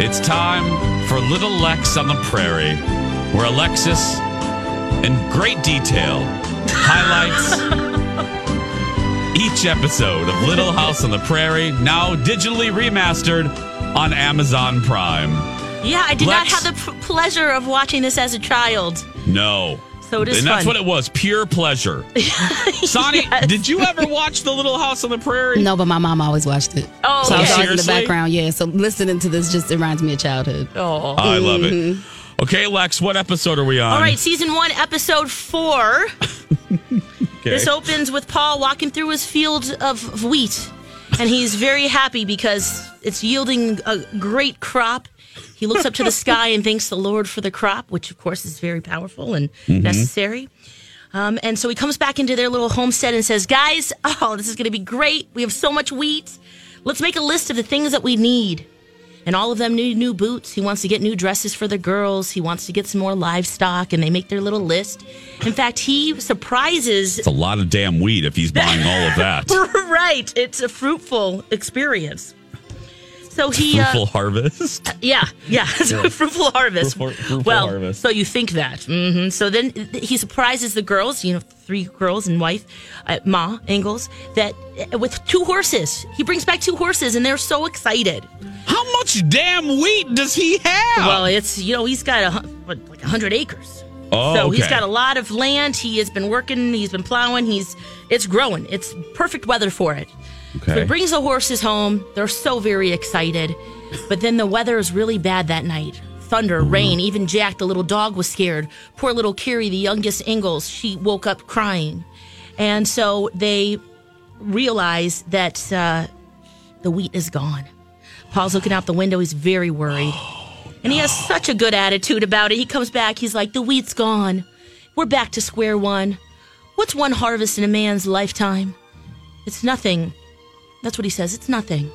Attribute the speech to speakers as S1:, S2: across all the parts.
S1: It's time for Little Lex on the Prairie, where Alexis, in great detail, highlights each episode of Little House on the Prairie, now digitally remastered on Amazon Prime.
S2: Yeah, I did not have the p- pleasure of watching this as a child.
S1: No.
S2: So it is
S1: and that's
S2: fun.
S1: what it was pure pleasure. Sonny,
S2: Yes.
S1: did you ever watch The Little House on the Prairie?
S3: No, but my mom always watched it.
S2: Oh,
S3: so I was
S2: okay.
S3: in the background. Yeah, so listening to this just reminds me of childhood.
S2: Oh.
S1: I love it. Mm-hmm. Okay, Lex, what episode are we on?
S2: All right, season one, episode four.
S1: Okay.
S2: This opens with Pa walking through his field of, of wheat, and he's very happy because it's yielding a great crop. He looks up to the sky and thanks the Lord for the crop, which of course is very powerful and necessary. Um, and so he comes back into their little homestead and says, Guys, oh, this is going to be great. We have so much wheat. Let's make a list of the things that we need. And all of them need new boots. He wants to get new dresses for the girls. He wants to get some more livestock, and they make their little list. In fact, he surprises.
S1: It's a lot of damn weed if he's buying all of that.
S2: right, it's a fruitful experience. So he, uh,
S1: Fruitful harvest.
S2: yeah, yeah, it's a fruitful harvest.
S1: Fruitful- fruitful
S2: well,
S1: harvest.
S2: so you think that. hmm So then he surprises the girls, you know, three girls and wife, uh, Ma Ingalls, that uh, with two horses. He brings back two horses, and they're so excited.
S1: How much damn wheat does he have?
S2: Well, it's you know he's got a what, like a hundred acres.
S1: Oh,
S2: so he's got a lot of land. He has been working. He's been plowing. He's it's growing. It's perfect weather for it. So he brings the horses home. They're so very excited, but then the weather is really bad that night. Thunder, rain. Even Jack, the little dog, was scared. Poor little Carrie, the youngest Ingalls, she woke up crying, and so they realize that uh, the wheat is gone. Pa's looking out the window. He's very worried. And he has such a good attitude about it. He comes back. He's like, The wheat's gone. We're back to square one. What's one harvest in a man's lifetime? It's nothing. That's what he says. It's nothing.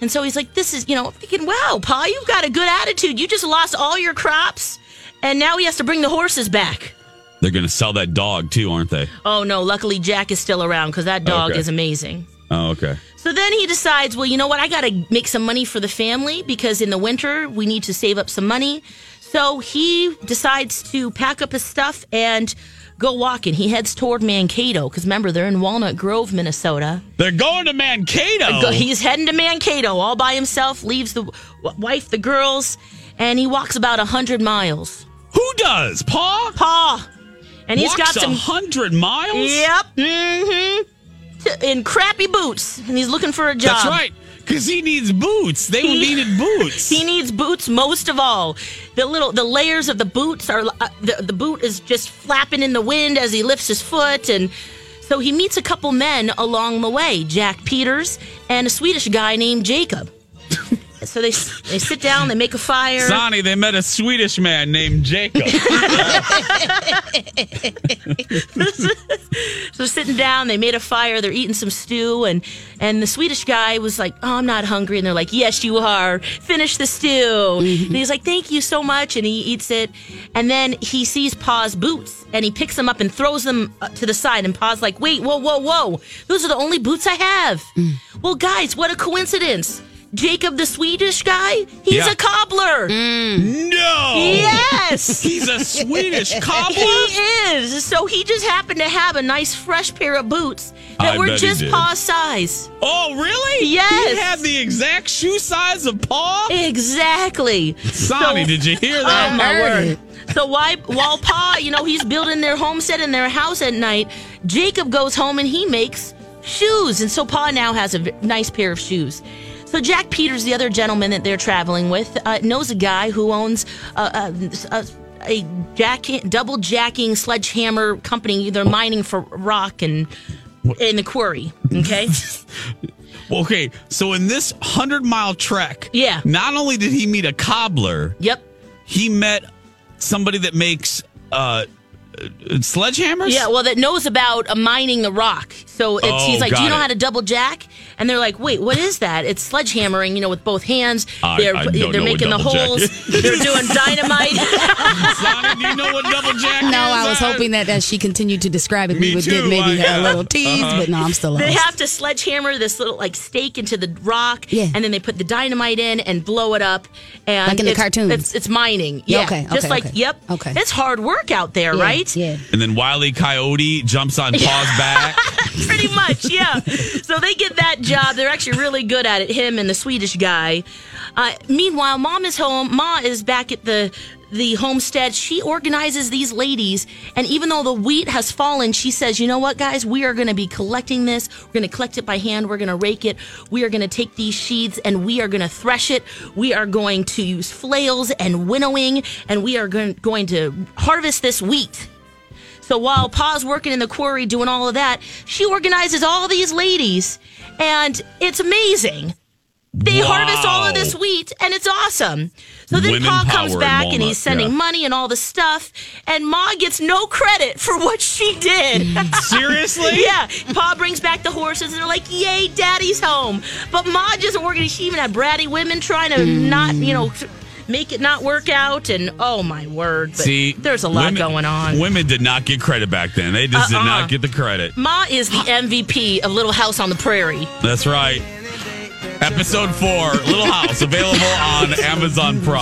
S2: And so he's like, This is, you know, thinking, Wow, Pa, you've got a good attitude. You just lost all your crops. And now he has to bring the horses back.
S1: They're going to sell that dog too, aren't they?
S2: Oh, no. Luckily, Jack is still around because that dog
S1: Okay.
S2: is amazing.
S1: Oh, okay.
S2: So then he decides, well, you know what? I got to make some money for the family because in the winter we need to save up some money. So he decides to pack up his stuff and go walking. He heads toward Mankato because remember, they're in Walnut Grove, Minnesota.
S1: They're going to Mankato.
S2: He's heading to Mankato all by himself, leaves the wife, the girls, and he walks about 100 miles.
S1: Who does? Paw?
S2: Pa! And he's
S1: Walks
S2: got some.
S1: hundred miles.
S2: Yep. Mm hmm. In crappy boots. And he's looking for a job.
S1: That's right. Because he needs boots. They
S2: He-
S1: needed boots.
S2: He needs boots most of all. The little the layers of the boots are uh, the the boot is just flapping in the wind as he lifts his foot and so he meets a couple men along the way, Jack Peters and a Swedish guy named Jacob. So they they sit down, they make a fire.
S1: Sonny, they met a Swedish man named Jacob.
S2: So they're sitting down, they made a fire, they're eating some stew, and and the Swedish guy was like, "Oh, I'm not hungry," and they're like, "Yes, you are. Finish the stew." And he's like, "Thank you so much," and he eats it, and then he sees Pa's boots, and he picks them up and throws them uh, to the side, and Pa's like, "Wait, whoa, whoa, whoa! Those are the only boots I have." Well, guys, what a coincidence! Jacob, the Swedish guy, he's
S1: Yeah.
S2: a cobbler. Mm.
S1: No.
S2: Yes.
S1: He's a Swedish cobbler.
S2: He is. So he just happened to have a nice fresh pair of boots that
S1: I
S2: were
S1: bet he
S2: just
S1: did.
S2: paw size.
S1: Oh, really?
S2: Yes.
S1: He had the exact shoe size of Pa.
S2: Exactly.
S1: Sonny,
S2: So-
S1: did you hear that?
S2: Oh
S1: that?
S2: my
S3: heard
S2: word. So why, while Pa, you know, he's building their homestead in their house at night, Jacob goes home and he makes shoes. And so Pa now has a nice pair of shoes. So Jack Peters, the other gentleman that they're traveling with, uh, knows a guy who owns a, a, a, a jacking, double jacking sledgehammer company. They're mining for rock and in the quarry. Okay.
S1: Okay, so in this hundred mile trek,
S2: Yeah.
S1: not only did he meet a cobbler,
S2: yep.
S1: he met somebody that makes uh, sledgehammers.
S2: Yeah, well, that knows about uh, mining the rock. So it's,
S1: Oh,
S2: he's like, "Do
S1: got
S2: you know
S1: it.
S2: how to double jack?" And they're like, "Wait, what is that?" It's sledgehammering, you know, with both hands.
S1: I-
S2: they're
S1: I don't
S2: they're
S1: know what
S2: making the holes. they're doing dynamite.
S1: Sonny, do you know what double jack is?
S3: No, I was hoping that as she continued to describe it,
S1: Me
S3: we would
S1: too,
S3: get maybe
S1: I-
S3: a uh-huh. little tease, but no, I'm still lost.
S2: they have to sledgehammer this little like stake into the rock,
S3: Yeah.
S2: and then they put the dynamite in and blow it up. And
S3: Like in the
S2: it's,
S3: cartoons?
S2: it's, it's mining.
S3: Yeah,
S2: Yeah,
S3: okay,
S2: just
S3: okay,
S2: like
S3: okay.
S2: yep.
S3: Okay.
S2: it's hard work out there,
S3: Yeah,
S2: right?
S3: Yeah.
S1: And then Wiley Coyote jumps on Pa's back.
S2: pretty much, yeah. so they get that job. They're actually really good at it. Him and the Swedish guy. Uh, meanwhile, mom is home. Ma is back at the the homestead. She organizes these ladies, and even though the wheat has fallen, she says, "You know what, guys? We are going to be collecting this. We're going to collect it by hand. We're going to rake it. We are going to take these sheaves and we are going to thresh it. We are going to use flails and winnowing, and we are going going to harvest this wheat." So while Pa's working in the quarry doing all of that, she organizes all these ladies, and it's amazing. They
S1: Wow.
S2: harvest all of this wheat, and it's awesome. So then
S1: Women
S2: Pa comes back and he's sending
S1: yeah.
S2: money and all the stuff, and Ma gets no credit for what she did.
S1: Seriously?
S2: yeah, Pa brings back the horses, and they're like, "Yay, Daddy's home!" But Ma just organized. She even had bratty women trying to hmm. not, you know, make it not work out, and oh my word! But
S1: See,
S2: there's a lot
S1: women-
S2: going on.
S1: Women did not get credit back then. They just did
S2: Uh-uh.
S1: not get the credit.
S2: Ma is the MVP of Little House on the Prairie.
S1: That's right. Episode four, Little House, available on Amazon Prime.